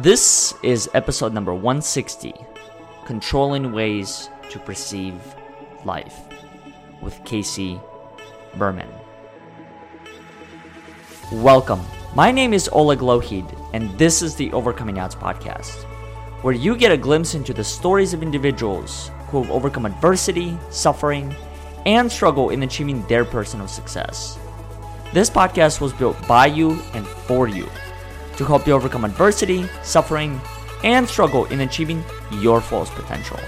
This is episode number 160 Controlling Ways to Perceive Life with Casey Berman. Welcome. My name is Oleg Lohid, and this is the Overcoming Odds podcast, where you get a glimpse into the stories of individuals who have overcome adversity, suffering, and struggle in achieving their personal success. This podcast was built by you and for you to help you overcome adversity, suffering, and struggle in achieving your fullest potential.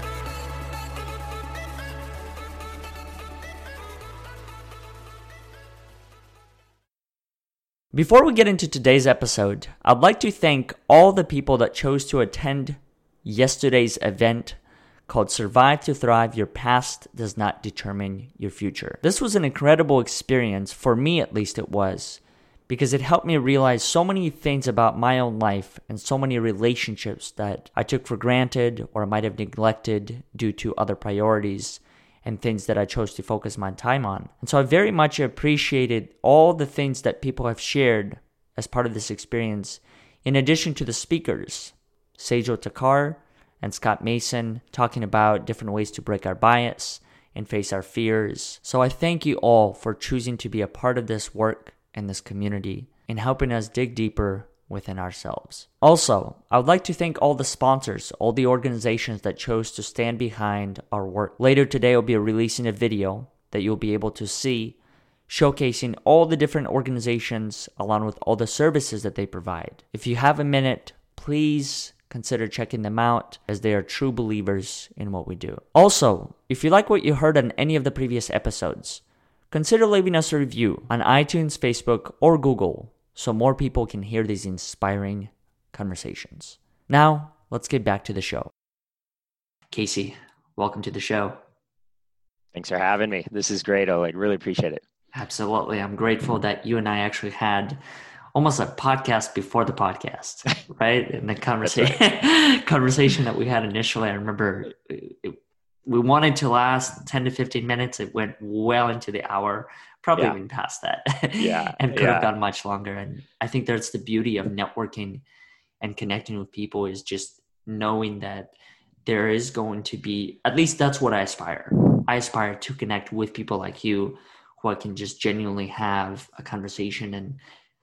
Before we get into today's episode, I'd like to thank all the people that chose to attend yesterday's event called Survive to Thrive Your Past Does Not Determine Your Future. This was an incredible experience, for me at least, it was, because it helped me realize so many things about my own life and so many relationships that I took for granted or might have neglected due to other priorities and things that I chose to focus my time on. And so I very much appreciated all the things that people have shared as part of this experience, in addition to the speakers, Seijo Takar and Scott Mason, talking about different ways to break our bias and face our fears. So I thank you all for choosing to be a part of this work and this community and helping us dig deeper within ourselves. Also, I would like to thank all the sponsors, all the organizations that chose to stand behind our work. Later today, I'll be releasing a video that you'll be able to see showcasing all the different organizations along with all the services that they provide. If you have a minute, please consider checking them out as they are true believers in what we do. Also, if you like what you heard on any of the previous episodes, consider leaving us a review on iTunes, Facebook, or Google so more people can hear these inspiring conversations. Now, let's get back to the show. Casey, welcome to the show. Thanks for having me. This is great, Oleg. Really appreciate it. Absolutely. I'm grateful that you and I actually had almost a podcast before the podcast, right? And the conversation right. conversation that we had initially, I remember it, we wanted to last 10 to 15 minutes. It went well into the hour probably yeah. even past that. Yeah. and could yeah. have gone much longer. And I think that's the beauty of networking and connecting with people is just knowing that there is going to be at least that's what I aspire. I aspire to connect with people like you who I can just genuinely have a conversation and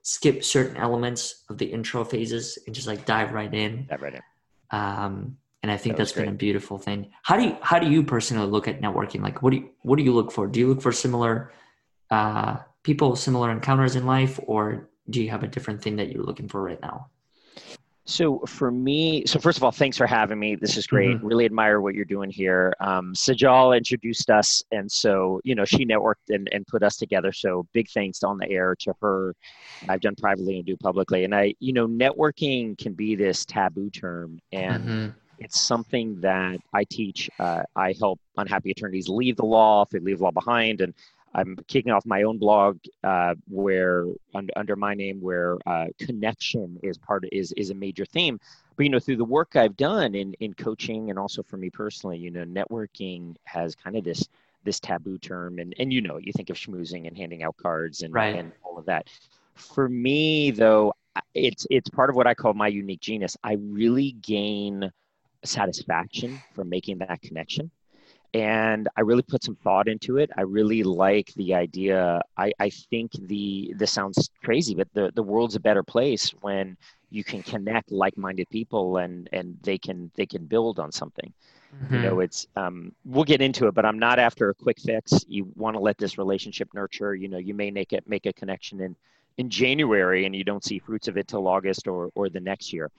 skip certain elements of the intro phases and just like dive right in. Dive right in. Um, and I think that has been a beautiful thing. How do you how do you personally look at networking? Like, what do you what do you look for? Do you look for similar uh, people, similar encounters in life, or do you have a different thing that you're looking for right now? So for me, so first of all, thanks for having me. This is great. Mm-hmm. Really admire what you're doing here. Um, Sajal introduced us, and so you know she networked and, and put us together. So big thanks on the air to her. I've done privately and do publicly, and I, you know, networking can be this taboo term, and mm-hmm. It's something that I teach. Uh, I help unhappy attorneys leave the law if they leave law behind, and I'm kicking off my own blog uh, where under, under, my name where uh, connection is part of, is is a major theme. But you know, through the work I've done in in coaching and also for me personally, you know, networking has kind of this this taboo term, and and you know, you think of schmoozing and handing out cards and right. and all of that. For me, though, it's it's part of what I call my unique genius. I really gain satisfaction from making that connection and I really put some thought into it. I really like the idea. I, I think the this sounds crazy, but the, the world's a better place when you can connect like-minded people and and they can they can build on something. Mm-hmm. You know, it's um, we'll get into it, but I'm not after a quick fix. You want to let this relationship nurture. You know, you may make it make a connection in in January and you don't see fruits of it till August or or the next year.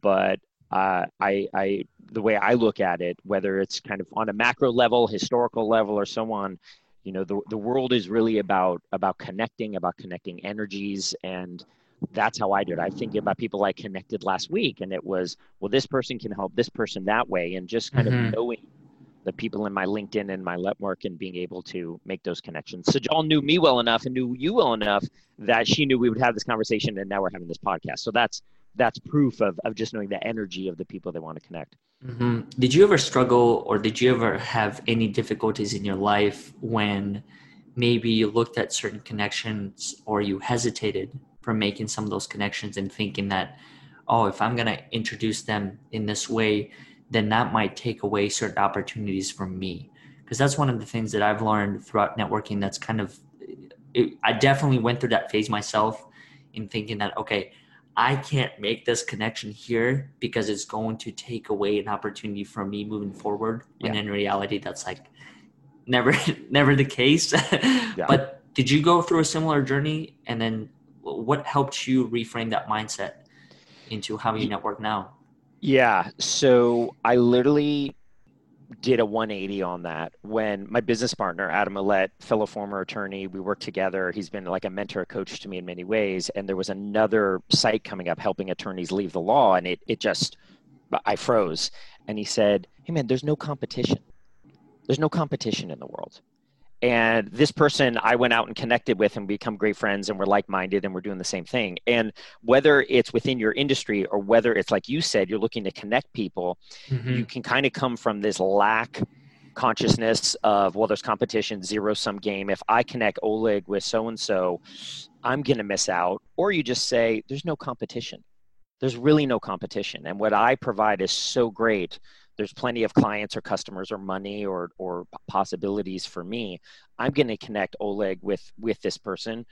But uh, I, I, the way I look at it, whether it's kind of on a macro level, historical level, or so on, you know, the, the world is really about about connecting, about connecting energies, and that's how I do it. I think about people I connected last week, and it was, well, this person can help this person that way, and just kind mm-hmm. of knowing the people in my LinkedIn and my network and being able to make those connections. Sajal knew me well enough and knew you well enough that she knew we would have this conversation, and now we're having this podcast. So that's that's proof of, of just knowing the energy of the people they want to connect. Mm-hmm. Did you ever struggle or did you ever have any difficulties in your life when maybe you looked at certain connections or you hesitated from making some of those connections and thinking that, oh, if I'm going to introduce them in this way, then that might take away certain opportunities from me. Because that's one of the things that I've learned throughout networking that's kind of, it, I definitely went through that phase myself in thinking that, okay, I can't make this connection here because it's going to take away an opportunity from me moving forward. Yeah. And in reality, that's like never, never the case. yeah. But did you go through a similar journey? And then what helped you reframe that mindset into how you network now? Yeah. So I literally did a 180 on that when my business partner adam Millett, fellow former attorney we worked together. He's been like a mentor coach to me in many ways. And there was another site coming up helping attorneys leave the law and it, it just i froze. And he said hey man there's no competition. There's no competition in the world and this person i went out and connected with and become great friends and we're like-minded and we're doing the same thing. And whether it's within your industry or whether it's like you said you're looking to connect people mm-hmm. you can kind of come from this lack consciousness of well there's competition zero sum game. If i connect oleg with so and so i'm going to miss out. Or you just say there's no competition. There's really no competition. And what i provide is so great there's plenty of clients or customers or money or or possibilities for me i'm going to connect oleg with with this person.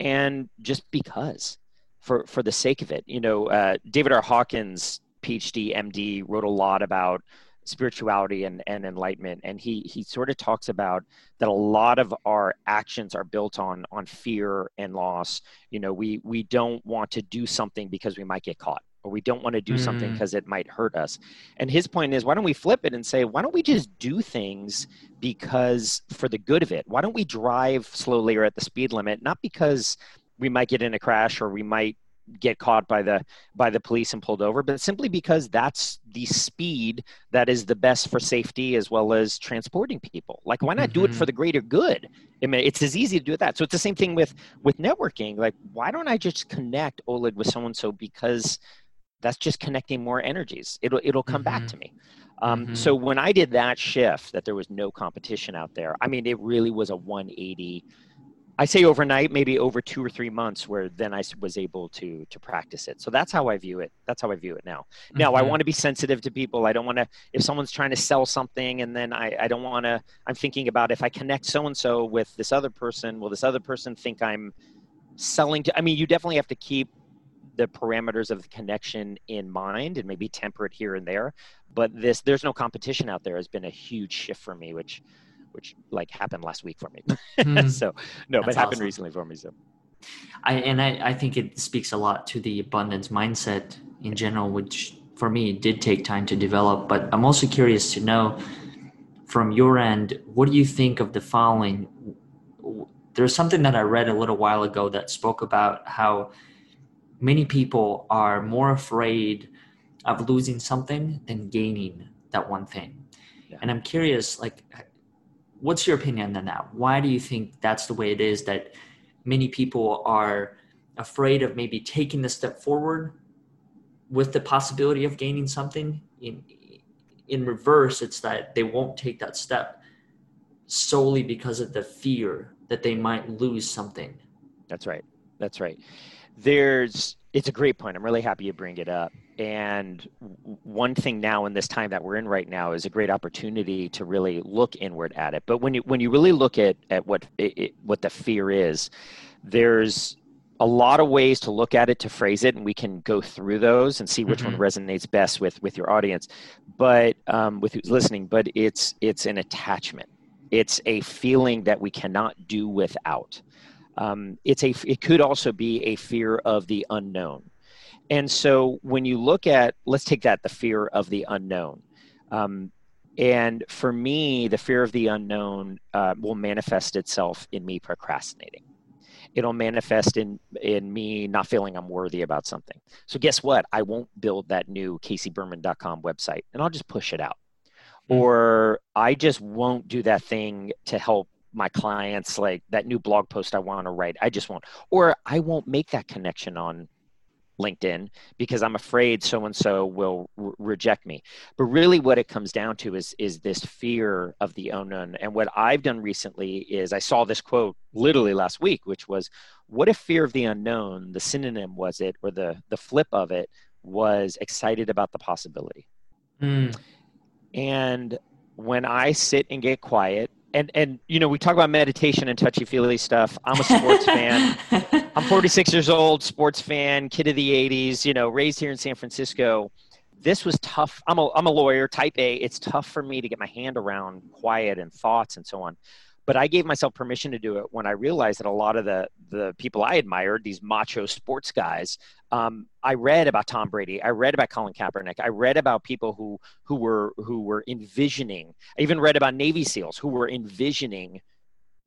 And just because for for the sake of it you know uh, david r. Hawkins phd md wrote a lot about spirituality and, and enlightenment. And he he sort of talks about that a lot of our actions are built on on fear and loss. You know we we don't want to do something because we might get caught or we don't want to do mm. something because it might hurt us. And his point is, why don't we flip it and say, why don't we just do things because for the good of it? Why don't we drive slowly or at the speed limit, not because we might get in a crash or we might get caught by the by the police and pulled over but simply because that's the speed that is the best for safety as well as transporting people like why not mm-hmm. do it for mm-hmm. the greater good I mean, it's as easy to do that so it's the same thing with with networking like why don't i just connect oleg with so and so because that's just connecting more energies it'll it'll come mm-hmm. back to me um, mm-hmm. so when i did that shift that there was no competition out there i mean it really was a 180 i say overnight maybe over two or three months where then i was able to to practice it so that's how i view it that's how i view it now now mm-hmm. i want to be sensitive to people i don't want to if someone's trying to sell something and then i, I don't want to i'm thinking about if i connect so and so with this other person will this other person think i'm selling to i mean you definitely have to keep the parameters of the connection in mind and maybe temper it here and there. But this there's no competition out there has been a huge shift for me which which like happened last week for me. Mm. so no That's but happened awesome. recently for me so. I and I, I think it speaks a lot to the abundance mindset in general which for me did take time to develop. But i'm also curious to know from your end what do you think of the following? There's something that i read a little while ago that spoke about how many people are more afraid of losing something than gaining that one thing. Yeah. And I'm curious, like, what's your opinion on that? Why do you think that's the way it is that many people are afraid of maybe taking the step forward with the possibility of gaining something? In in reverse, it's that they won't take that step solely because of the fear that they might lose something. That's right. That's right there's it's a great point. I'm really happy you bring it up. And one thing now in this time that we're in right now is a great opportunity to really look inward at it. But when you when you really look at at what it, what the fear is, there's a lot of ways to look at it to phrase it, and we can go through those and see which mm-hmm. one resonates best with with your audience, but um, with who's listening. But it's it's an attachment. It's a feeling that we cannot do without um, it's a it could also be a fear of the unknown. And so when you look at let's take that the fear of the unknown. Um, and for me the fear of the unknown uh, will manifest itself in me procrastinating. It'll manifest in in me not feeling i'm worthy about something. So guess what? I won't build that new caseyberman.com website and i'll just push it out. Mm-hmm. or i just won't do that thing to help my clients like that new blog post I want to write. I just won't, or I won't make that connection on LinkedIn because I'm afraid so and so will r- reject me. But really, what it comes down to is is this fear of the unknown. And what I've done recently is I saw this quote literally last week, which was, "What if fear of the unknown, the synonym was it, or the the flip of it, was excited about the possibility. Mm. And when I sit and get quiet, and and you know, we talk about meditation and touchy feely stuff. I'm a sports fan. I'm 46 years old, sports fan, kid of the 80s. You know, raised here in San Francisco. This was tough. I'm a I'm a lawyer, type A. It's tough for me to get my hand around quiet and thoughts and so on but I gave myself permission to do it when I realized that a lot of the the people I admired, these macho sports guys, um, I read about Tom Brady, I read about Colin Kaepernick, I read about people who who were who were envisioning. I even read about Navy SEALs who were envisioning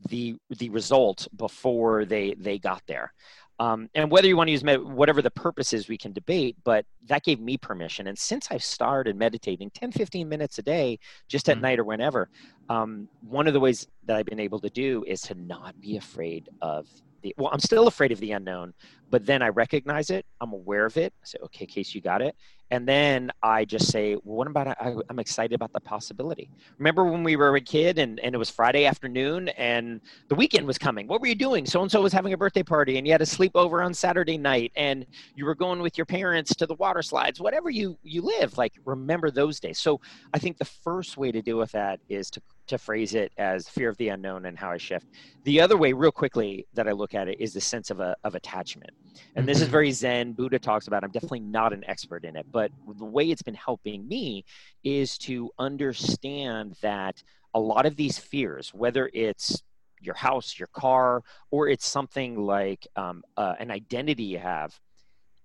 the the result before they they got there. Um, and whether you want to use med- whatever the purpose is, we can debate, but that gave me permission. And since I've started meditating 10, 15 minutes a day, just at mm-hmm. night or whenever, um, one of the ways that I've been able to do is to not be afraid of the, well, I'm still afraid of the unknown, but then I recognize it. I'm aware of it. I say, okay, Case, you got it. And then I just say, well, what about I, am excited about the possibility. Remember when we were a kid and, and it was Friday afternoon and the weekend was coming? What were you doing? So and so was having a birthday party and you had a sleepover on Saturday night and you were going with your parents to the water slides, whatever you, you live, like remember those days. So I think the first way to deal with that is to to phrase it as fear of the unknown and how I shift. The other way, real quickly, that I look at it is the sense of a, of attachment. And this is mm-hmm. very Zen. Buddha talks about. I'm definitely not an expert in it, but the way it's been helping me is to understand that a lot of these fears, whether it's your house, your car, or it's something like um, uh, an identity you have,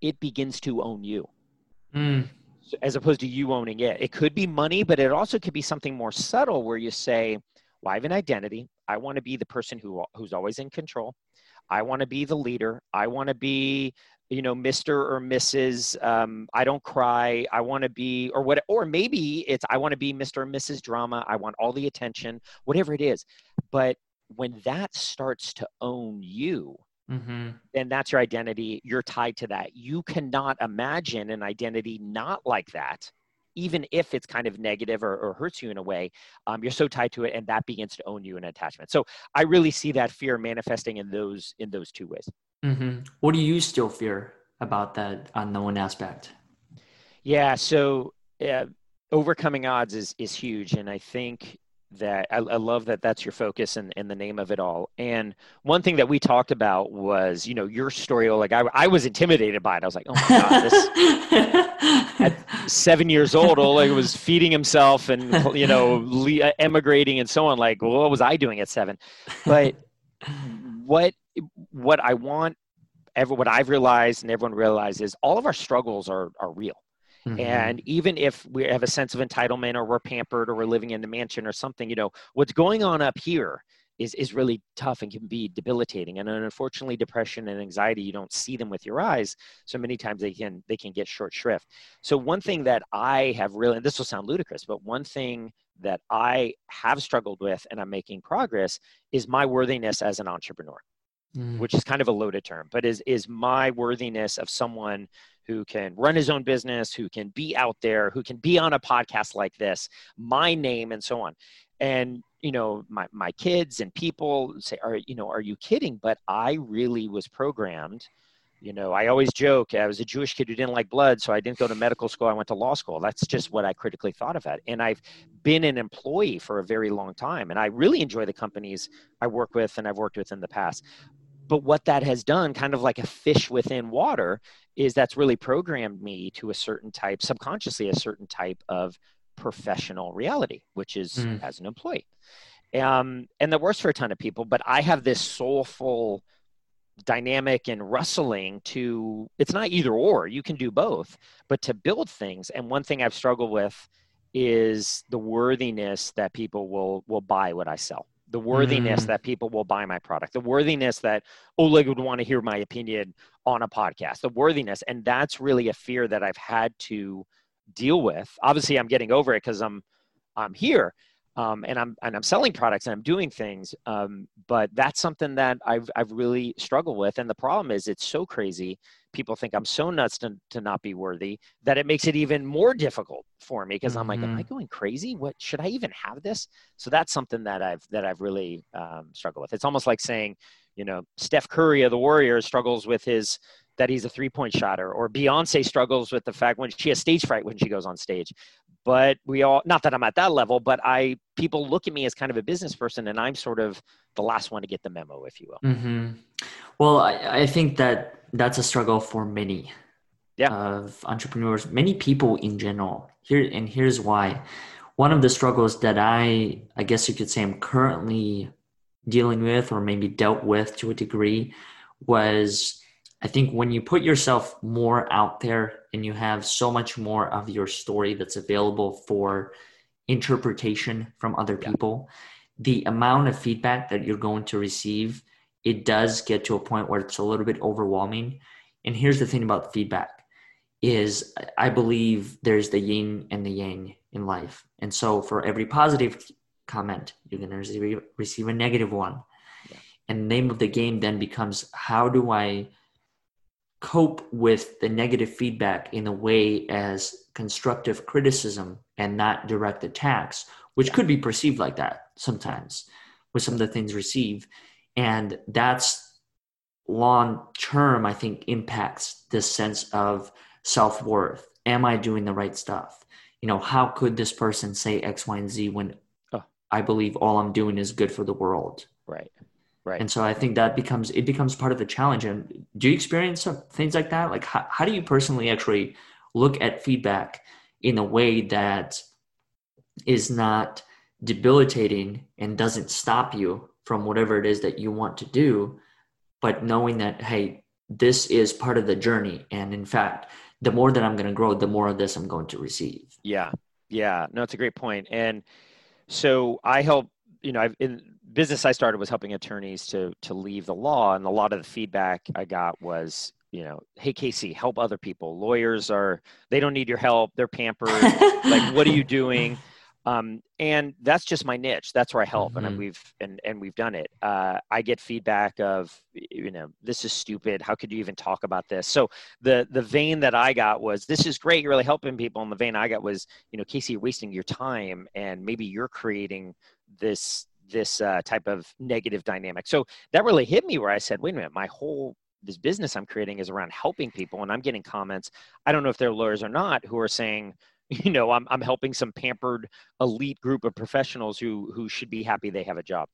it begins to own you. Mm as opposed to you owning it. It could be money, but it also could be something more subtle where you say, well, I have an identity. I want to be the person who who's always in control. I want to be the leader. I want to be, you know, Mr. or Mrs. Um, I don't cry. I want to be, or what, or maybe it's I want to be Mr. or Mrs. Drama. I want all the attention, whatever it is. But when that starts to own you, mm-hmm. then that's your identity. You're tied to that. You cannot imagine an identity not like that, even if it's kind of negative or, or hurts you in a way. Um, you're so tied to it, and that begins to own you in attachment. So I really see that fear manifesting in those in those two ways. Mm-hmm. What do you still fear about that unknown aspect? Yeah. So. Uh, overcoming odds is is huge and i think that I, I, love that that's your focus and, and the name of it all. And one thing that we talked about was, you know, your story. Like I, I was intimidated by it. I was like, oh my God, this at seven years old, Oleg was feeding himself and, you know, le- uh, emigrating and so on. Like, well, what was I doing at seven? But what, what I want, ever, what I've realized and everyone realizes all of our struggles are, are real Mm-hmm. And even if we have a sense of entitlement or we're pampered or we're living in the mansion or something, you know, what's going on up here is, is really tough and can be debilitating. And unfortunately, depression and anxiety, you don't see them with your eyes. So many times they can, they can get short shrift. So one thing that I have really, and this will sound ludicrous, but one thing that I have struggled with and I'm making progress is my worthiness as an entrepreneur. Mm. Which is kind of a loaded term, but is is my worthiness of someone who can run his own business, who can be out there, who can be on a podcast like this, my name and so on. And you know, my my kids and people say, "Are you know, are you kidding?" But I really was programmed. You know, I always joke I was a Jewish kid who didn't like blood, so I didn't go to medical school. I went to law school. That's just what I critically thought of it. And I've been an employee for a very long time, and I really enjoy the companies I work with and I've worked with in the past but what that has done kind of like a fish within water is that's really programmed me to a certain type subconsciously a certain type of professional reality which is mm. as an employee. Um, and that works for a ton of people but i have this soulful dynamic and rustling to it's not either or you can do both but to build things. And one thing i've struggled with is the worthiness that people will will buy what i sell the worthiness mm. that people will buy my product, the worthiness that Oleg would want to hear my opinion on a podcast, the worthiness. And that's really a fear that I've had to deal with. Obviously, I'm getting over it because I'm I'm here. Um, and I'm and I'm selling products and I'm doing things. Um, but that's something that I've I've really struggled with. And the problem is, it's so crazy people think I'm so nuts to, to not be worthy that it makes it even more difficult for me because mm-hmm. I'm like, am I mm-hmm. going crazy? What should I even have this? So that's something that I've that I've really um, struggled with. It's almost like saying, you know, Steph Curry of the Warriors struggles with his that he's a three point shotter, or Beyonce struggles with the fact when she has stage fright when she goes on stage. But we all, not that I'm at that level, but I, people look at me as kind of a business person, and I'm sort of the last one to get the memo, if you will. Mm-hmm. Well, I, I think that that's a struggle for many yeah. of entrepreneurs, many people in general. Here and here's why. One of the struggles that I, I guess you could say, I'm currently dealing with, or maybe dealt with to a degree, was I think when you put yourself more out there and you have so much more of your story that's available for interpretation from other people, the amount of feedback that you're going to receive, it does get to a point where it's a little bit overwhelming. And here's the thing about feedback is I believe there's the yin and the yang in life. And so for every positive comment, you're going to receive, receive a negative one. Yeah. And the name of the game then becomes how do I cope with the negative feedback in a way as constructive criticism and not direct attacks, which could be perceived like that sometimes with some of the things received. And that's long term, I think, impacts this sense of self worth. Am I doing the right stuff? You know, how could this person say X, Y, and Z when oh. I believe all I'm doing is good for the world? Right. Right. And so I think that becomes it becomes part of the challenge. And do you experience some things like that? Like how, how do you personally actually look at feedback in a way that is not debilitating and doesn't stop you from whatever it is that you want to do, but knowing that, hey, this is part of the journey. And in fact, the more that I'm going to grow, the more of this I'm going to receive. Yeah. Yeah. No, it's a great point. And so I help, you know, I've in business I started was helping attorneys to to leave the law. And a lot of the feedback I got was, you know, hey Casey, help other people. Lawyers are they don't need your help. They're pampered. like, what are you doing? um, and that's just my niche that's where i help mm-hmm. and we've and, and we've done it uh, i get feedback of you know this is stupid how could you even talk about this so the the vein that i got was this is great you're really helping people and the vein i got was you know casey you're wasting your time and maybe you're creating this this uh, type of negative dynamic. So that really hit me where i said wait a minute my whole this business i'm creating is around helping people and i'm getting comments. I don't know if they're lawyers or not who are saying you know i'm, I'm helping some pampered elite group of professionals who who should be happy they have a job.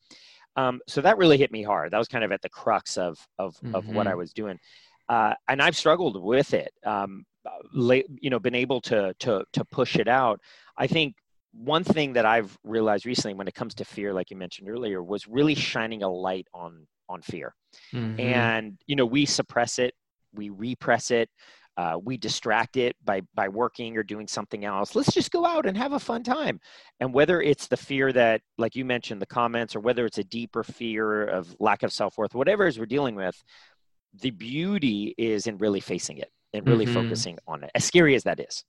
Um, so that really hit me hard. That was kind of at the crux of of, mm-hmm. of what i mm-hmm. was doing. Uh, and i've struggled with it um, late, you know been able to to to push it out. I think one thing that i've realized recently when it comes to fear like you mentioned earlier was really shining a light on on fear mm-hmm. and you know we suppress it we repress it uh, we distract it by by working or doing something else let's just go out and have a fun time and whether it's the fear that like you mentioned the comments or whether it's a deeper fear of lack of self-worth whatever it is we're dealing with the beauty is in really facing it and really mm-hmm. focusing on it as scary as that is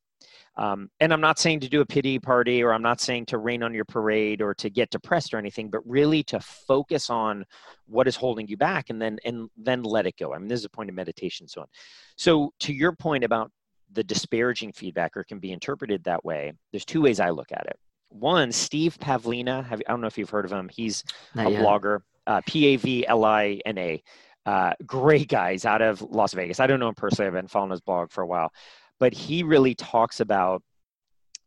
um, and I'm not saying to do a pity party or I'm not saying to rain on your parade or to get depressed or anything, but really to focus on what is holding you back and then and then let it go. I mean, this is a point of meditation, so on. So to your point about the disparaging feedback or can be interpreted that way, there's two ways I look at it. One, Steve Pavlina, have, I don't know if you've heard of him. He's not a yet. blogger, uh, P A V L I N A. Uh, great guys out of Las Vegas. I don't know him personally. I've been following his blog for a while but he really talks about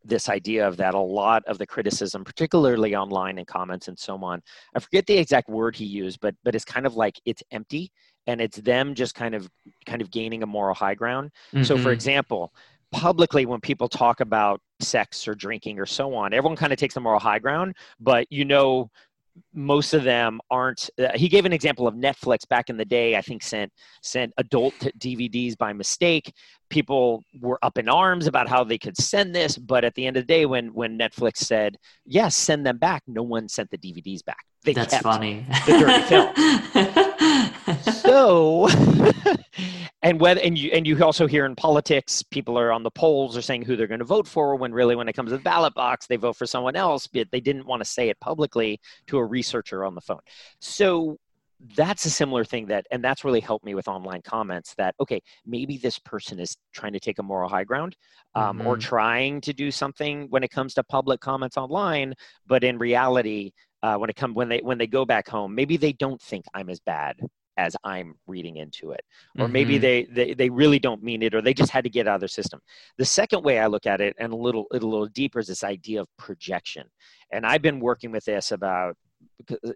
this idea of that a lot of the criticism particularly online and comments and so on i forget the exact word he used but but it's kind of like it's empty and it's them just kind of kind of gaining a moral high ground mm-hmm. so for mm-hmm. example publicly when people talk about sex or drinking or so on everyone kind of takes the moral high ground but you know most of them aren't uh, he gave an example of netflix back in the day i think sent sent adult dvds by mistake. People were up in arms about how they could send this but at the end of the day when when netflix said yes send them back no one sent the dvds back. They that's funny. the dirty film so and whether and you and you also hear in politics people are on the polls are saying who they're going to vote for when really when it comes to the ballot box they vote for someone else but they didn't want to say it publicly to a researcher on the phone so that's a similar thing that and that's really helped me with online comments that okay maybe this person is trying to take a moral high ground um, mm-hmm. or trying to do something when it comes to public comments online but in reality uh, when it come when they when they go back home maybe they don't think i'm as bad as i'm reading into it. Or mm-hmm. maybe they, they they really don't mean it or they just had to get out of their system. The second way i look at it and a little a little deeper is this idea of projection. And i've been working with this about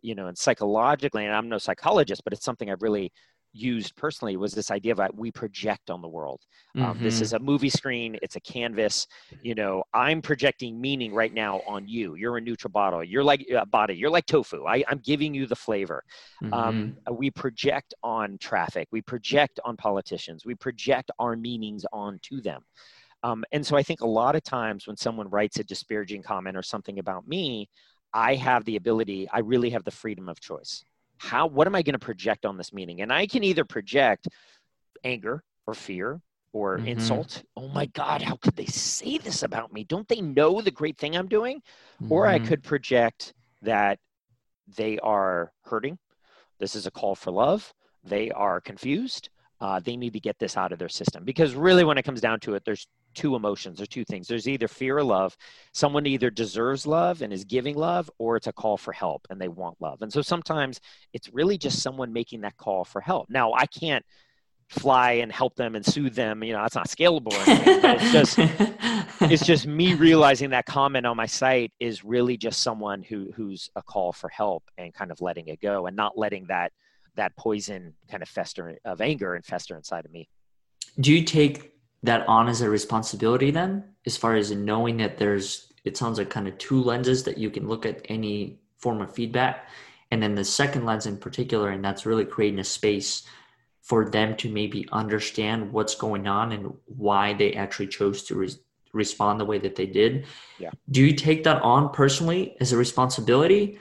you know and psychologically and i'm no psychologist but it's something i've really used personally was this idea that we project on the world. Um, mm-hmm. This is a movie screen, it's a canvas. You know, I'm projecting meaning right now on you. You're a NutriBottle. You're like a uh, body. You're like tofu. I, am giving you the flavor. Um, mm-hmm. Um, we project on traffic. We project on politicians. We project our meanings onto them. Um, and so I think a lot of times when someone writes a disparaging comment or something about me, I have the ability, I really have the freedom of choice how what am i going to project on this meeting? And i can either project anger or fear or mm-hmm. insult. Oh my god how could they say this about me? Don't they know the great thing i'm doing? Mm-hmm. or i mm-hmm. could project that they are hurting. This is a call for love. They are confused. Uh, they need to get this out of their system. Because really when it comes down to it there's two emotions or two things. There's either fear or love. Someone either deserves love and is giving love, or it's a call for help and they want love. And so sometimes it's really just someone making that call for help. Now, I can't fly and help them and soothe them. You know, that's not scalable anything, it's just it's just me realizing that comment on my site is really just someone who who's a call for help and kind of letting it go and not letting that that poison kind of fester of anger and fester inside of me. Do you take that on as a responsibility then as far as knowing that there's it sounds like kind of two lenses that you can look at any form of feedback. And then the second lens in particular and that's really creating a space for them to maybe understand what's going on and why they actually chose to re- respond the way that they did. Yeah. Do you take that on personally as a responsibility?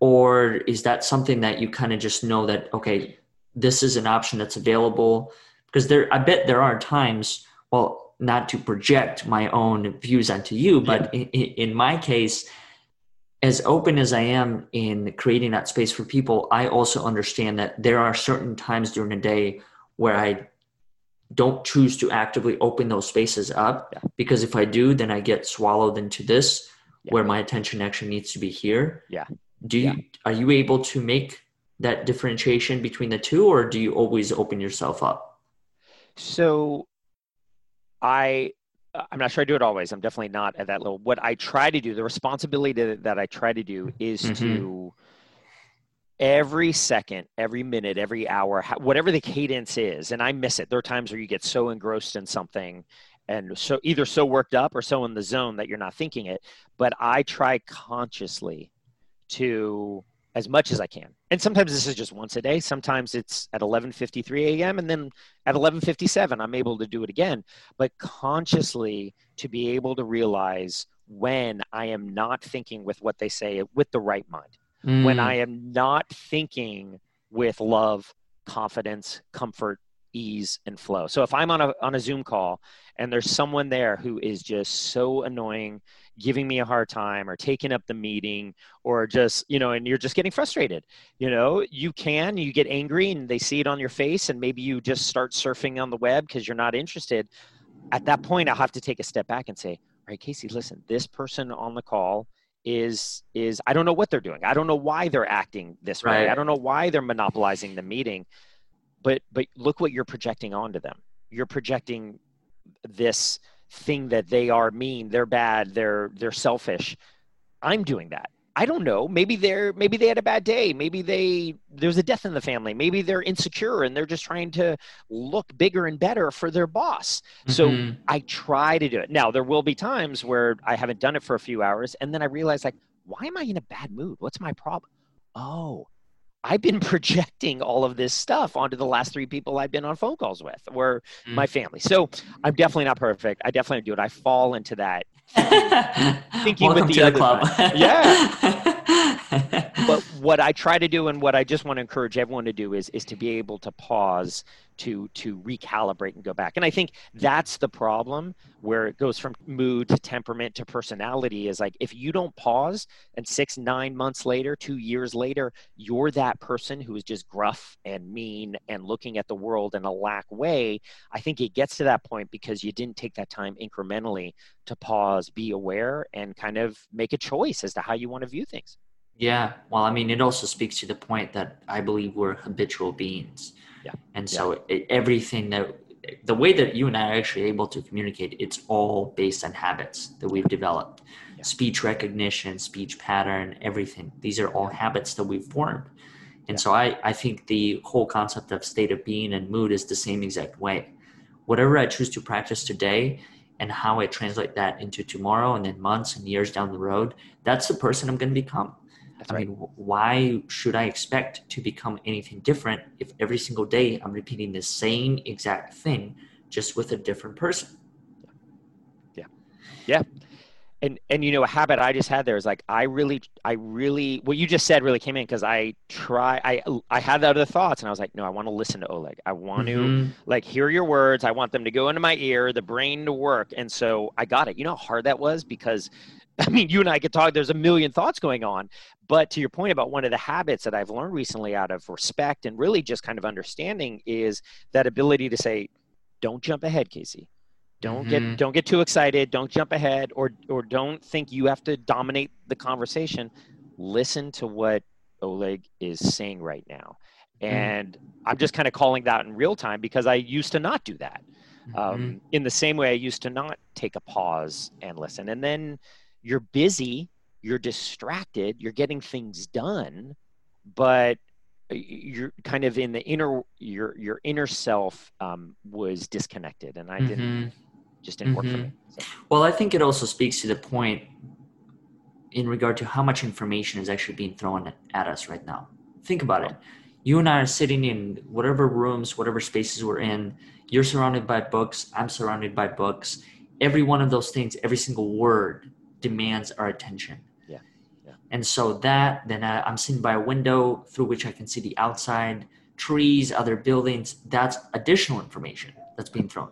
Or is that something that you kind of just know that okay this is an option that's available? Because there i bet there are times well, not to project my own views onto you, but yeah. in, in my case, as open as I am in creating that space for people, I also understand that there are certain times during the day where I don't choose to actively open those spaces up yeah. because if I do, then I get swallowed into this yeah. where my attention actually needs to be here. Yeah. Do you are you able to make that differentiation between the two or do you always open yourself up? So I I'm not sure I do it always. I'm definitely not at that level. What I try to do, the responsibility that I try to do is mm-hmm. to every second, every minute, every hour, whatever the cadence is, and I miss it. There are times where you get so engrossed in something and so either so worked up or so in the zone that you're not thinking it. But I try consciously to as much as I can. And sometimes this is just once a day. Sometimes it's at 11:53 a.m. and then at 11:57 I'm able to do it again. But consciously to be able to realize when I am not thinking with what they say with the right mind. Mm. When I am not thinking with love, confidence, comfort, ease and flow. So if I'm on a on a Zoom call and there's someone there who is just so annoying, giving me a hard time or taking up the meeting or just, you know, and you're just getting frustrated, you know, you can, you get angry and they see it on your face and maybe you just start surfing on the web because you're not interested. At that point, I'll have to take a step back and say, all right, Casey, listen, this person on the call is is I don't know what they're doing. I don't know why they're acting this right. way. I don't know why they're monopolizing the meeting but but look what you're projecting onto them you're projecting this thing that they are mean they're bad they're they're selfish i'm doing that. I don't know. Maybe they're maybe they had a bad day. Maybe they there's a death in the family. Maybe they're insecure and they're just trying to look bigger and better for their boss. Mm-hmm. so i try to do it. Now there will be times where i haven't done it for a few hours and then i realize like why am i in a bad mood? What's my problem oh I've been projecting all of this stuff onto the last three people I've been on phone calls with or mm. my family. So I'm definitely not perfect. I definitely do it. I fall into that thinking, with the, the other club. yeah. but what I try to do and what I just want to encourage everyone to do is is to be able to pause to to recalibrate and go back. And I think that's the problem where it goes from mood to temperament to personality is like if you don't pause and 6 9 months later, 2 years later, you're that person who is just gruff and mean and looking at the world in a lack way, I think it gets to that point because you didn't take that time incrementally to pause, be aware and kind of make a choice as to how you want to view things. Yeah. Well, I mean, it also speaks to the point that I believe we're habitual beings. Yeah. And so it, everything that the way that you and I are actually able to communicate, it's all based on habits that we've developed. Yeah. Speech recognition, speech pattern, everything. These are all habits that we've formed. And yeah. so I, I think the whole concept of state of being and mood is the same exact way. Whatever I choose to practice today and how I translate that into tomorrow and then months and years down the road, that's the person I'm going to become. That's I right. mean, why should I expect to become anything different if every single day I'm repeating the same exact thing just with a different person? Yeah. Yeah. And and you know a habit I just had there is like I really I really what you just said really came in because I try I I had other thoughts and I was like no I want to listen to Oleg I want mm-hmm. to like hear your words I want them to go into my ear the brain to work and so I got it you know how hard that was because I mean, you and I could talk, there's a million thoughts going on. But to your point about one of the habits that I've learned recently out of respect and really just kind of understanding is that ability to say, don't jump ahead, Casey. Don't mm-hmm. get don't get too excited. Don't jump ahead or or don't think you have to dominate the conversation. Listen to what Oleg is saying right now. Mm-hmm. And mm-hmm. I'm just kind of calling that in real time because I used to not do that. Mm-hmm. Um, in the same way I used to not take a pause and listen. And then you're busy, you're distracted, you're getting things done, but you're kind of in the inner your your inner self um, was disconnected, and I didn't mm-hmm. just didn't mm-hmm. work for me. Mm-hmm. So. Well, I think it also speaks to the point in regard to how much information is actually being thrown at us right now. Think about it. You and I are sitting in whatever rooms, whatever spaces we're in. You're surrounded by books. I'm surrounded by books. Every one of those things, every single word demands our attention. Yeah. yeah. And so that, then I, I'm sitting by a window through which I can see the outside, trees, other buildings. That's additional information that's being thrown.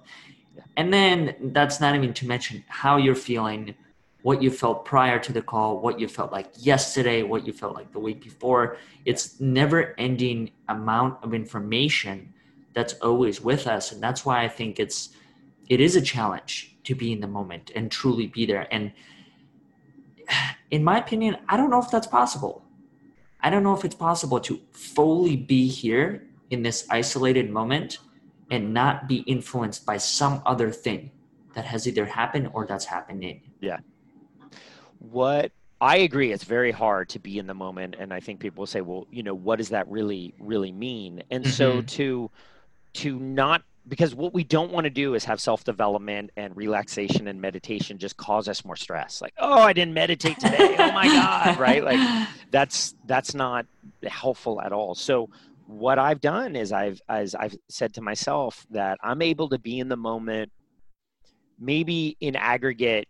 Yeah. And then that's not even to mention how you're feeling, what you felt prior to the call, what you felt like yesterday, what you felt like the week before. It's never ending amount of information that's always with us. And that's why I think it's, it is a challenge to be in the moment and truly be there. And in my opinion, I don't know if that's possible. I don't know if it's possible to fully be here in this isolated moment and not be influenced by some other thing that has either happened or that's happening. Yeah. What I agree, it's very hard to be in the moment, and I think people will say, "Well, you know, what does that really, really mean?" And mm-hmm. so to to not because what we don't want to do is have self development and relaxation and meditation just cause us more stress. Like, oh, I didn't meditate today. oh my god, right? Like that's that's not helpful at all. So what I've done is I've as I've said to myself that I'm able to be in the moment maybe in aggregate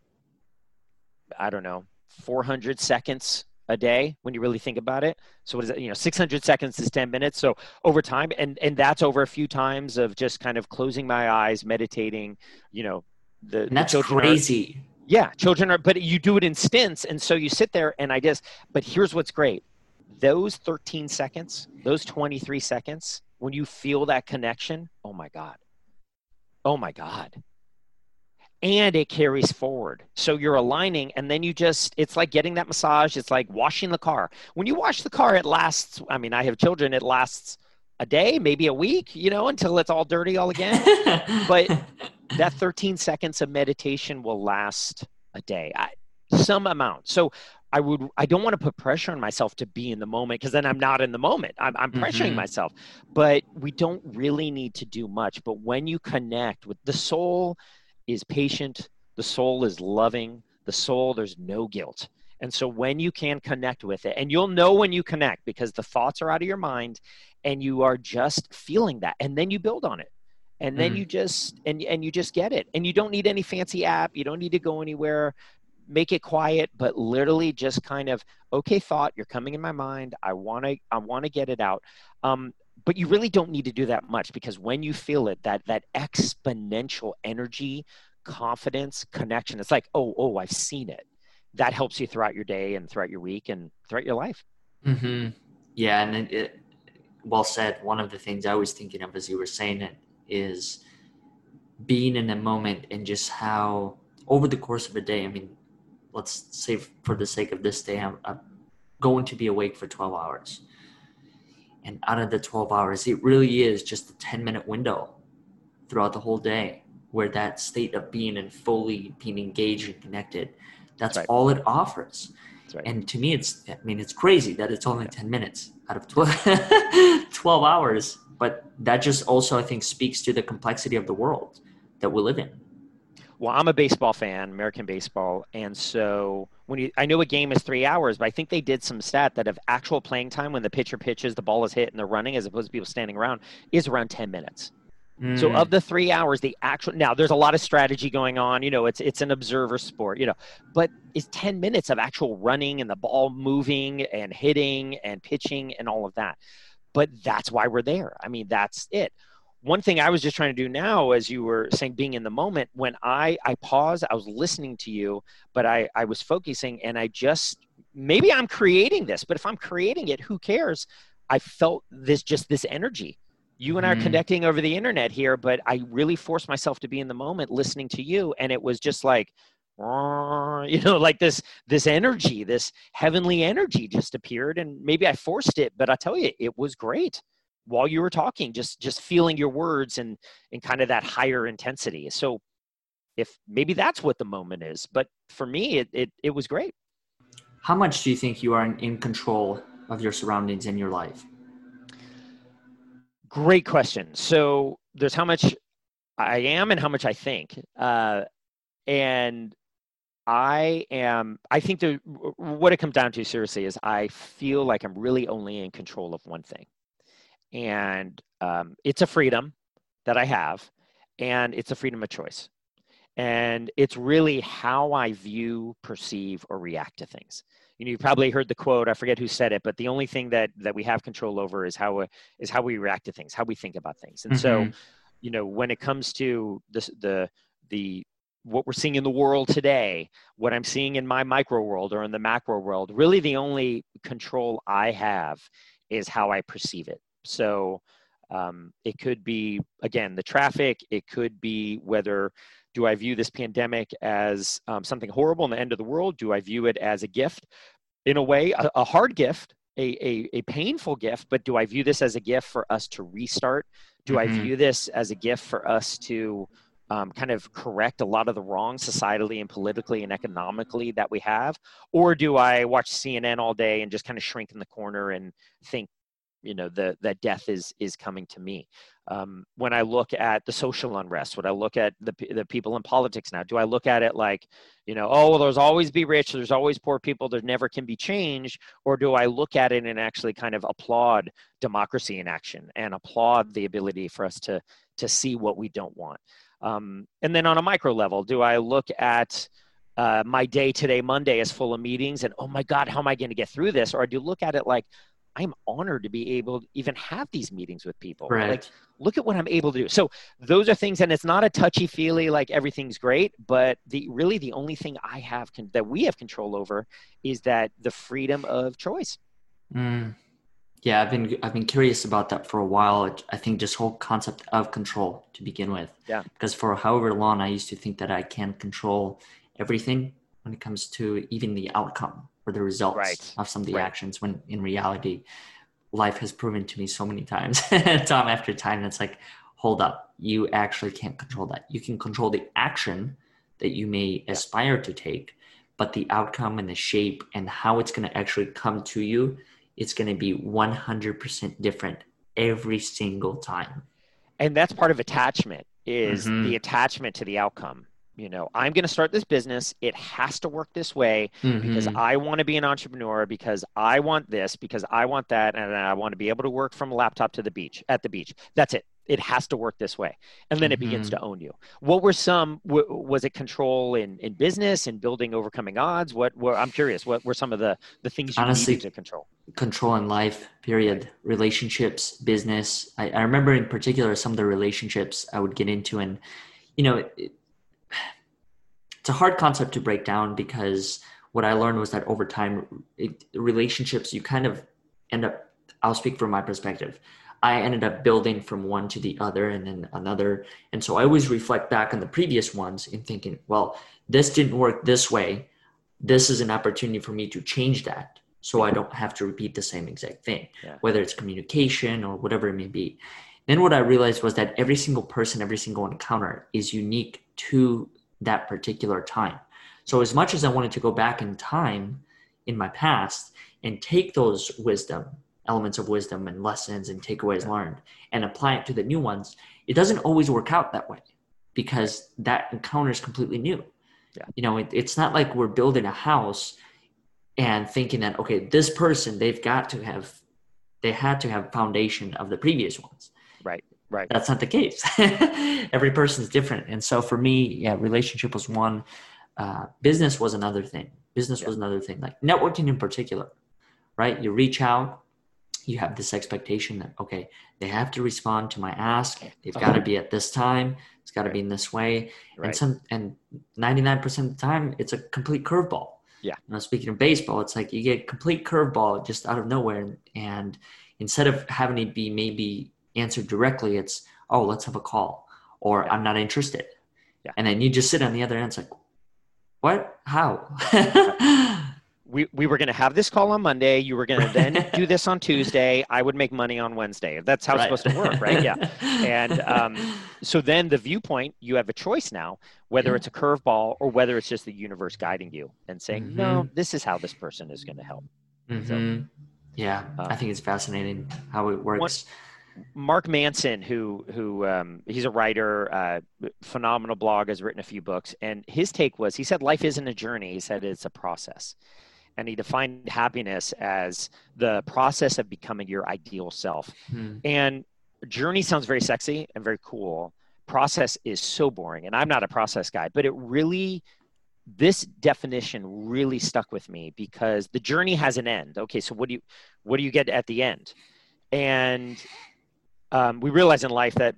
I don't know, 400 seconds a day when you really think about it. So what is it? You know, 600 seconds is 10 minutes. So over time, and and that's over a few times of just kind of closing my eyes, meditating. You know, the, and that's the crazy. Are, yeah, children are, but you do it in stints, and so you sit there, and I just. But here's what's great: those 13 seconds, those 23 seconds, when you feel that connection, oh my god, oh my god and it carries forward. So you're aligning, and then you just, it's like getting that massage. It's like washing the car. When you wash the car, it lasts, I mean, I have children, it lasts a day, maybe a week, you know, until it's all dirty all again. but that 13 seconds of meditation will last a day, I, some amount. So I would, I don't want to put pressure on myself to be in the moment because then I'm not in the moment. I'm, I'm pressuring mm-hmm. myself. But we don't really need to do much. But when you connect with the soul, is patient, the soul is loving, the soul, there's no guilt. And so when you can connect with it, and you'll know when you connect because the thoughts are out of your mind and you are just feeling that. And then you build on it. And then mm. you just and and you just get it. And you don't need any fancy app. You don't need to go anywhere. Make it quiet, but literally just kind of, okay, thought, you're coming in my mind. I wanna I wanna get it out. Um, but you really don't need to do that much because when you feel it that that exponential energy confidence connection it's like oh oh i've seen it that helps you throughout your day and throughout your week and throughout your life mm-hmm. yeah and it, it, well said one of the things i was thinking of as you were saying it is being in a moment and just how over the course of a day i mean let's say for the sake of this day i'm, I'm going to be awake for 12 hours. And out of the 12 hours, it really is just a 10 minute window throughout the whole day where that state of being and fully being engaged and connected, that's right. all it offers. Right. And to me, it's, I mean, it's crazy that it's only 10 minutes out of 12, 12 hours. But that just also, I think, speaks to the complexity of the world that we live in. Well, I'm a baseball fan, American baseball, and so when you, I know a game is three hours, but I think they did some stat that of actual playing time when the pitcher pitches, the ball is hit, and they're running, as opposed to people standing around, is around ten minutes. Mm. So of the three hours, the actual now there's a lot of strategy going on. You know, it's it's an observer sport. You know, but it's ten minutes of actual running and the ball moving and hitting and pitching and all of that. But that's why we're there. I mean, that's it one thing I was just trying to do now, as you were saying, being in the moment, when I I paused, I was listening to you, but I I was focusing, and I just maybe I'm creating this, but if I'm creating it, who cares? I felt this just this energy. You and I are mm-hmm. connecting over the internet here, but I really forced myself to be in the moment, listening to you, and it was just like, you know, like this this energy, this heavenly energy just appeared, and maybe I forced it, but I tell you, it was great while you were talking just just feeling your words and and kind of that higher intensity. So if maybe that's what the moment is but for me it it, it was great. How much do you think you are in, control of your surroundings in your life? Great question. So there's how much i am and how much i think. Uh, and I am, I think the, what it comes down to seriously is I feel like I'm really only in control of one thing and um, it's a freedom that I have, and it's a freedom of choice. And it's really how I view, perceive, or react to things. You know, you probably heard the quote. I forget who said it, but the only thing that that we have control over is how is how we react to things, how we think about things. And mm-hmm. so, you know, when it comes to the the the what we're seeing in the world today, what I'm seeing in my micro world or in the macro world, really the only control I have is how I perceive it. So um, it could be, again, the traffic. It could be whether do I view this pandemic as um, something horrible and the end of the world? Do I view it as a gift? In a way, a, a hard gift, a, a, a, painful gift, but do I view this as a gift for us to restart? Do mm-hmm. I view this as a gift for us to um, kind of correct a lot of the wrongs societally and politically and economically that we have? Or do I watch CNN all day and just kind of shrink in the corner and think you know the that death is is coming to me. Um, when i look at the social unrest when i look at the, the people in politics now do i look at it like you know oh well, there's always be rich there's always poor people there never can be change? Or do i look at it and actually kind of applaud democracy in action and applaud the ability for us to to see what we don't want? Um, and then on a micro level do i look at uh, my day today monday is full of meetings and oh my god how am i going to get through this? Or do you look at it like I'm honored to be able to even have these meetings with people. Right. Like, look at what I'm able to do. So those are things, and it's not a touchy feely like everything's great, but the really the only thing I have con- that we have control over is that the freedom of choice. Mm. Yeah, I've been I've been curious about that for a while. I think this whole concept of control to begin with. Yeah. Because for however long I used to think that I can control everything when it comes to even the outcome or the results right. of some of the right. actions when in reality life has proven to me so many times time after time it's like hold up you actually can't control that you can control the action that you may yeah. aspire to take but the outcome and the shape and how it's going to actually come to you it's going to be 100% different every single time and that's part of attachment is mm-hmm. the attachment to the outcome you know i'm going to start this business. It has to work this way mm-hmm. because i want to be an entrepreneur because i want this because i want that and i want to be able to work from a laptop to the beach at the beach. That's it. It has to work this way and then mm-hmm. it begins mm-hmm. to own you. What were some w- was it control in in business and building overcoming odds? What were i'm curious what were some of the the things you Honestly, needed to control? control in life period. Relationships business. I, I remember in particular some of the relationships i would get into and you know it, it's a hard concept to break down because what I learned was that over time, it, relationships, you kind of end up, I'll speak from my perspective. I ended up building from one to the other and then another. And so I always reflect back on the previous ones in thinking, well, this didn't work this way. This is an opportunity for me to change that so I don't have to repeat the same exact thing, Yeah. whether it's communication or whatever it may be. Then what I realized was that every single person, every single encounter is unique to that particular time. So as much as I wanted to go back in time in my past and take those wisdom, elements of wisdom and lessons and takeaways Yeah. learned and apply it to the new ones, it doesn't always work out that way because that encounter is completely new. Yeah. You know, it, it's not like we're building a house and thinking that okay, this person they've got to have they had to have foundation of the previous ones. Right. Right. That's not the case. Every person is different, and so for me, yeah, relationship was one. Uh, business was another thing. Business Yeah. was another thing. Like networking in particular, right? You reach out, you have this expectation that okay, they have to respond to my ask. They've got to be at this time. It's got to be in this way. Right. And some and ninety nine percent of the time, it's a complete curveball. Yeah. Know, speaking of baseball, it's like you get a complete curveball just out of nowhere, and instead of having it be maybe answered directly, it's oh, let's have a call, or I'm not interested. Yeah. And then you just sit on the other end, it's like, what? How? we, we were going to have this call on Monday. You were going to then do this on Tuesday. I would make money on Wednesday. That's how it's supposed to work, right? Yeah. And, um, So then the viewpoint, you have a choice now, whether it's a curveball or whether it's just the universe guiding you and saying, Mm-hmm. no, this is how this person is going to help. Mhm. Yeah, Um, I think it's fascinating how it works. Mark Manson, who who um, he's a writer, uh, phenomenal blog, has written a few books, and his take was he said life isn't a journey. He said it's a process, and he defined happiness as the process of becoming your ideal self. Hmm. And journey sounds very sexy and very cool. Process is so boring, and I'm not a process guy, but it really this definition really stuck with me because the journey has an end. Okay, so what do you what do you get at the end? And um, we realize in life that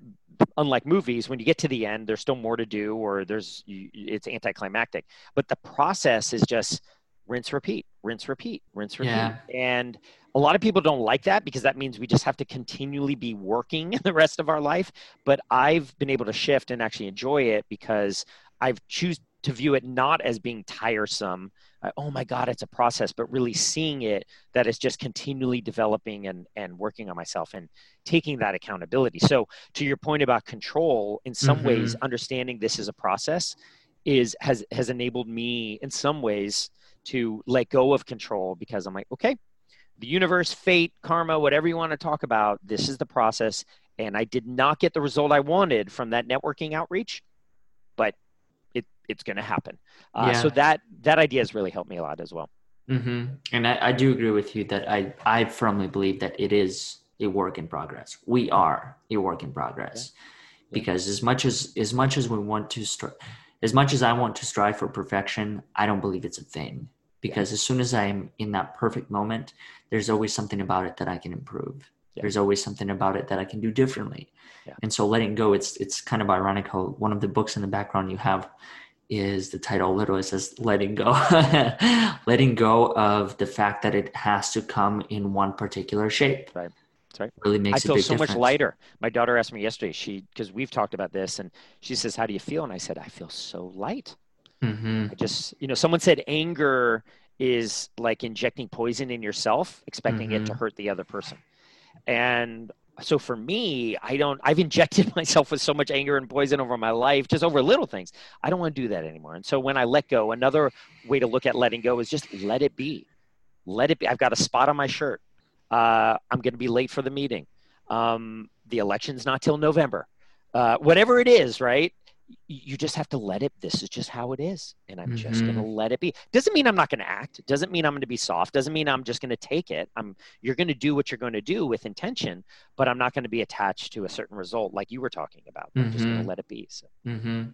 unlike movies, when you get to the end, there's still more to do, or there's it's anticlimactic. But the process is just rinse, repeat, rinse, repeat, rinse, repeat. Yeah. And a lot of people don't like that because that means we just have to continually be working the rest of our life. But I've been able to shift and actually enjoy it because I've choose to view it not as being tiresome. Oh my God, it's a process, but really seeing it that is just continually developing and, and working on myself and taking that accountability. So to your point about control, in some ways, mm-hmm. understanding this is a process is has has enabled me in some ways to let go of control because I'm like, okay, the universe, fate, karma, whatever you want to talk about, this is the process. And I did not get the result I wanted from that networking outreach, but it's going to happen. Uh, Yeah. So that that idea has really helped me a lot as well. hmm And I, I do agree with you that I, I firmly believe that it is a work in progress. We are a work in progress Yeah. because as much as as much as we want to stri- as much as I want to strive for perfection, I don't believe it's a thing. Because as soon as I'm in that perfect moment, there's always something about it that I can improve. Yeah. There's always something about it that I can do differently. Yeah. And so letting go, it's it's kind of ironic how one of the books in the background you have is the title literally says letting go letting go of the fact that it has to come in one particular shape Right. That's right. really makes i feel so difference much lighter. My daughter asked me yesterday, she because we've talked about this, and she says, "How do you feel?" And I said, "I feel so light." mm-hmm. I just, you know, someone said anger is like injecting poison in yourself, expecting it to hurt the other person. And so for me, I don't, I've injected myself with so much anger and poison over my life, just over little things. I don't want to do that anymore. And so when I let go, another way to look at letting go is just let it be. Let it be. I've got a spot on my shirt. Uh, I'm going to be late for the meeting. Um, the election's not till November. Uh, whatever it is, right? You just have to let it this is just how it is and i'm just going to let it be doesn't mean i'm not going to act doesn't mean i'm going to be soft doesn't mean i'm just going to take it i'm you're going to do what you're going to do with intention but i'm not going to be attached to a certain result like you were talking about i'm just going to let it be so hmm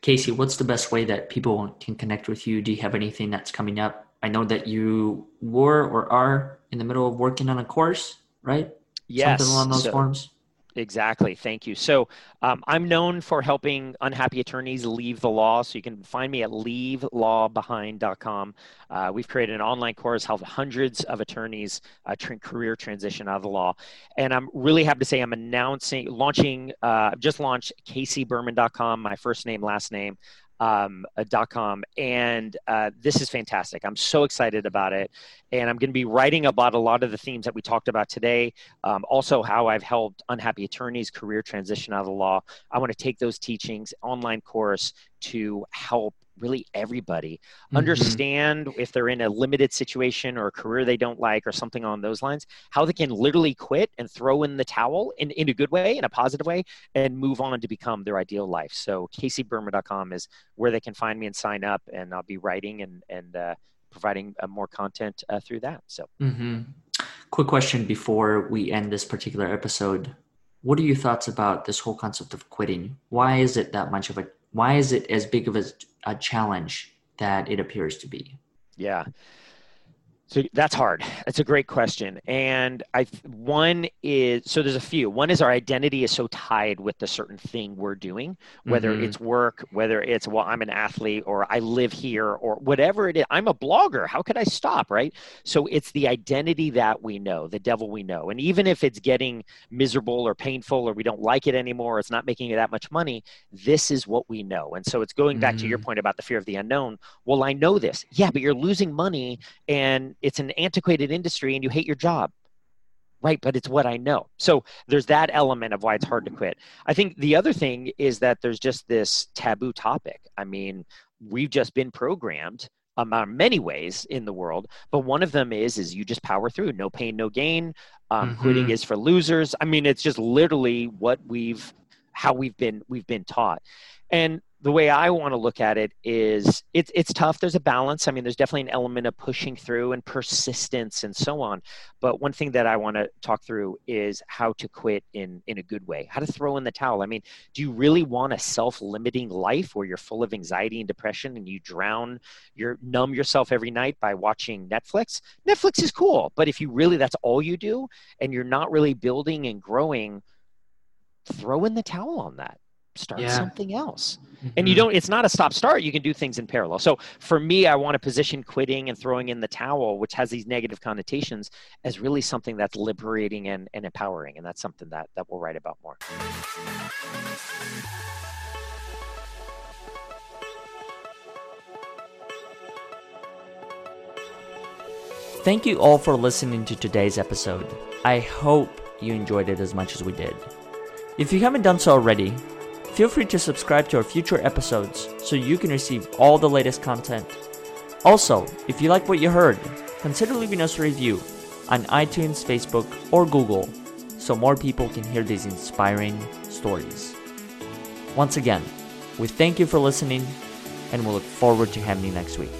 Casey, what's the best way that people can connect with you? Do you have anything that's coming up? I know that you were or are in the middle of working on a course, right? yes Something along those so- forms. Exactly. Thank you. So um, I'm known for helping unhappy attorneys leave the law. So you can find me at leavelawbehind.com. Uh, we've created an online course, helped hundreds of attorneys uh, tra- career transition out of the law. And I'm really happy to say I'm announcing, launching, uh, just launched caseyberman.com, my first name, last name. Um, uh, .com, and uh, this is fantastic. I'm so excited about it, and I'm going to be writing about a lot of the themes that we talked about today. Um, also, how I've helped unhappy attorneys career transition out of the law. I want to take those teachings, online course, to help really everybody mm-hmm. understand if they're in a limited situation or a career they don't like or something on those lines how they can literally quit and throw in the towel in, in a good way in a positive way and move on to become their ideal life so caseyberman.com is where they can find me and sign up and i'll be writing and and uh, providing uh, more content uh, through that so mm-hmm. quick question before we end this particular episode what are your thoughts about this whole concept of quitting why is it that much of a why is it as big of a, a challenge that it appears to be? Yeah. So that's hard. That's a great question. And I one is so there's a few. One is our identity is so tied with the certain thing we're doing, whether mm-hmm. it's work, whether it's well I'm an athlete or I live here or whatever it is. I'm a blogger. How could I stop, right? So it's the identity that we know, the devil we know. And even if it's getting miserable or painful or we don't like it anymore, it's not making that much money, this is what we know. And so it's going back mm-hmm. to your mm-hmm. point about the fear of the unknown. Well, I know this. Yeah, but you're losing money and it's an antiquated industry and you hate your job. Right but it's what i know. So there's that element of why it's hard to quit. I think the other thing is that there's just this taboo topic. I mean we've just been programmed um, uh, many ways in the world but one of them is is you just power through. No pain no gain. Um, mm-hmm. quitting is for losers. I mean it's just literally what we've how we've been we've been taught. And the way I want to look at it is it's it's tough. There's a balance. I mean, there's definitely an element of pushing through and persistence and so on. But one thing that I want to talk through is how to quit in in a good way. How to throw in the towel. I mean, do you really want a self-limiting life where you're full of anxiety and depression and you drown, you numb yourself every night by watching Netflix? Netflix is cool, but if you really that's all you do and you're not really building and growing, throw in the towel on that start yeah. something else mm-hmm. and you don't it's not a stop start you can do things in parallel so for me i want to position quitting and throwing in the towel which has these negative connotations as really something that's liberating and, and empowering and that's something that that we'll write about more Thank you all for listening to today's episode. I hope you enjoyed it as much as we did. If you haven't done so already, Feel free to subscribe to our future episodes so you can receive all the latest content. Also, if you like what you heard, consider leaving us a review on iTunes, Facebook, or Google so more people can hear these inspiring stories. Once again, we thank you for listening and we we'll look forward to having you next week.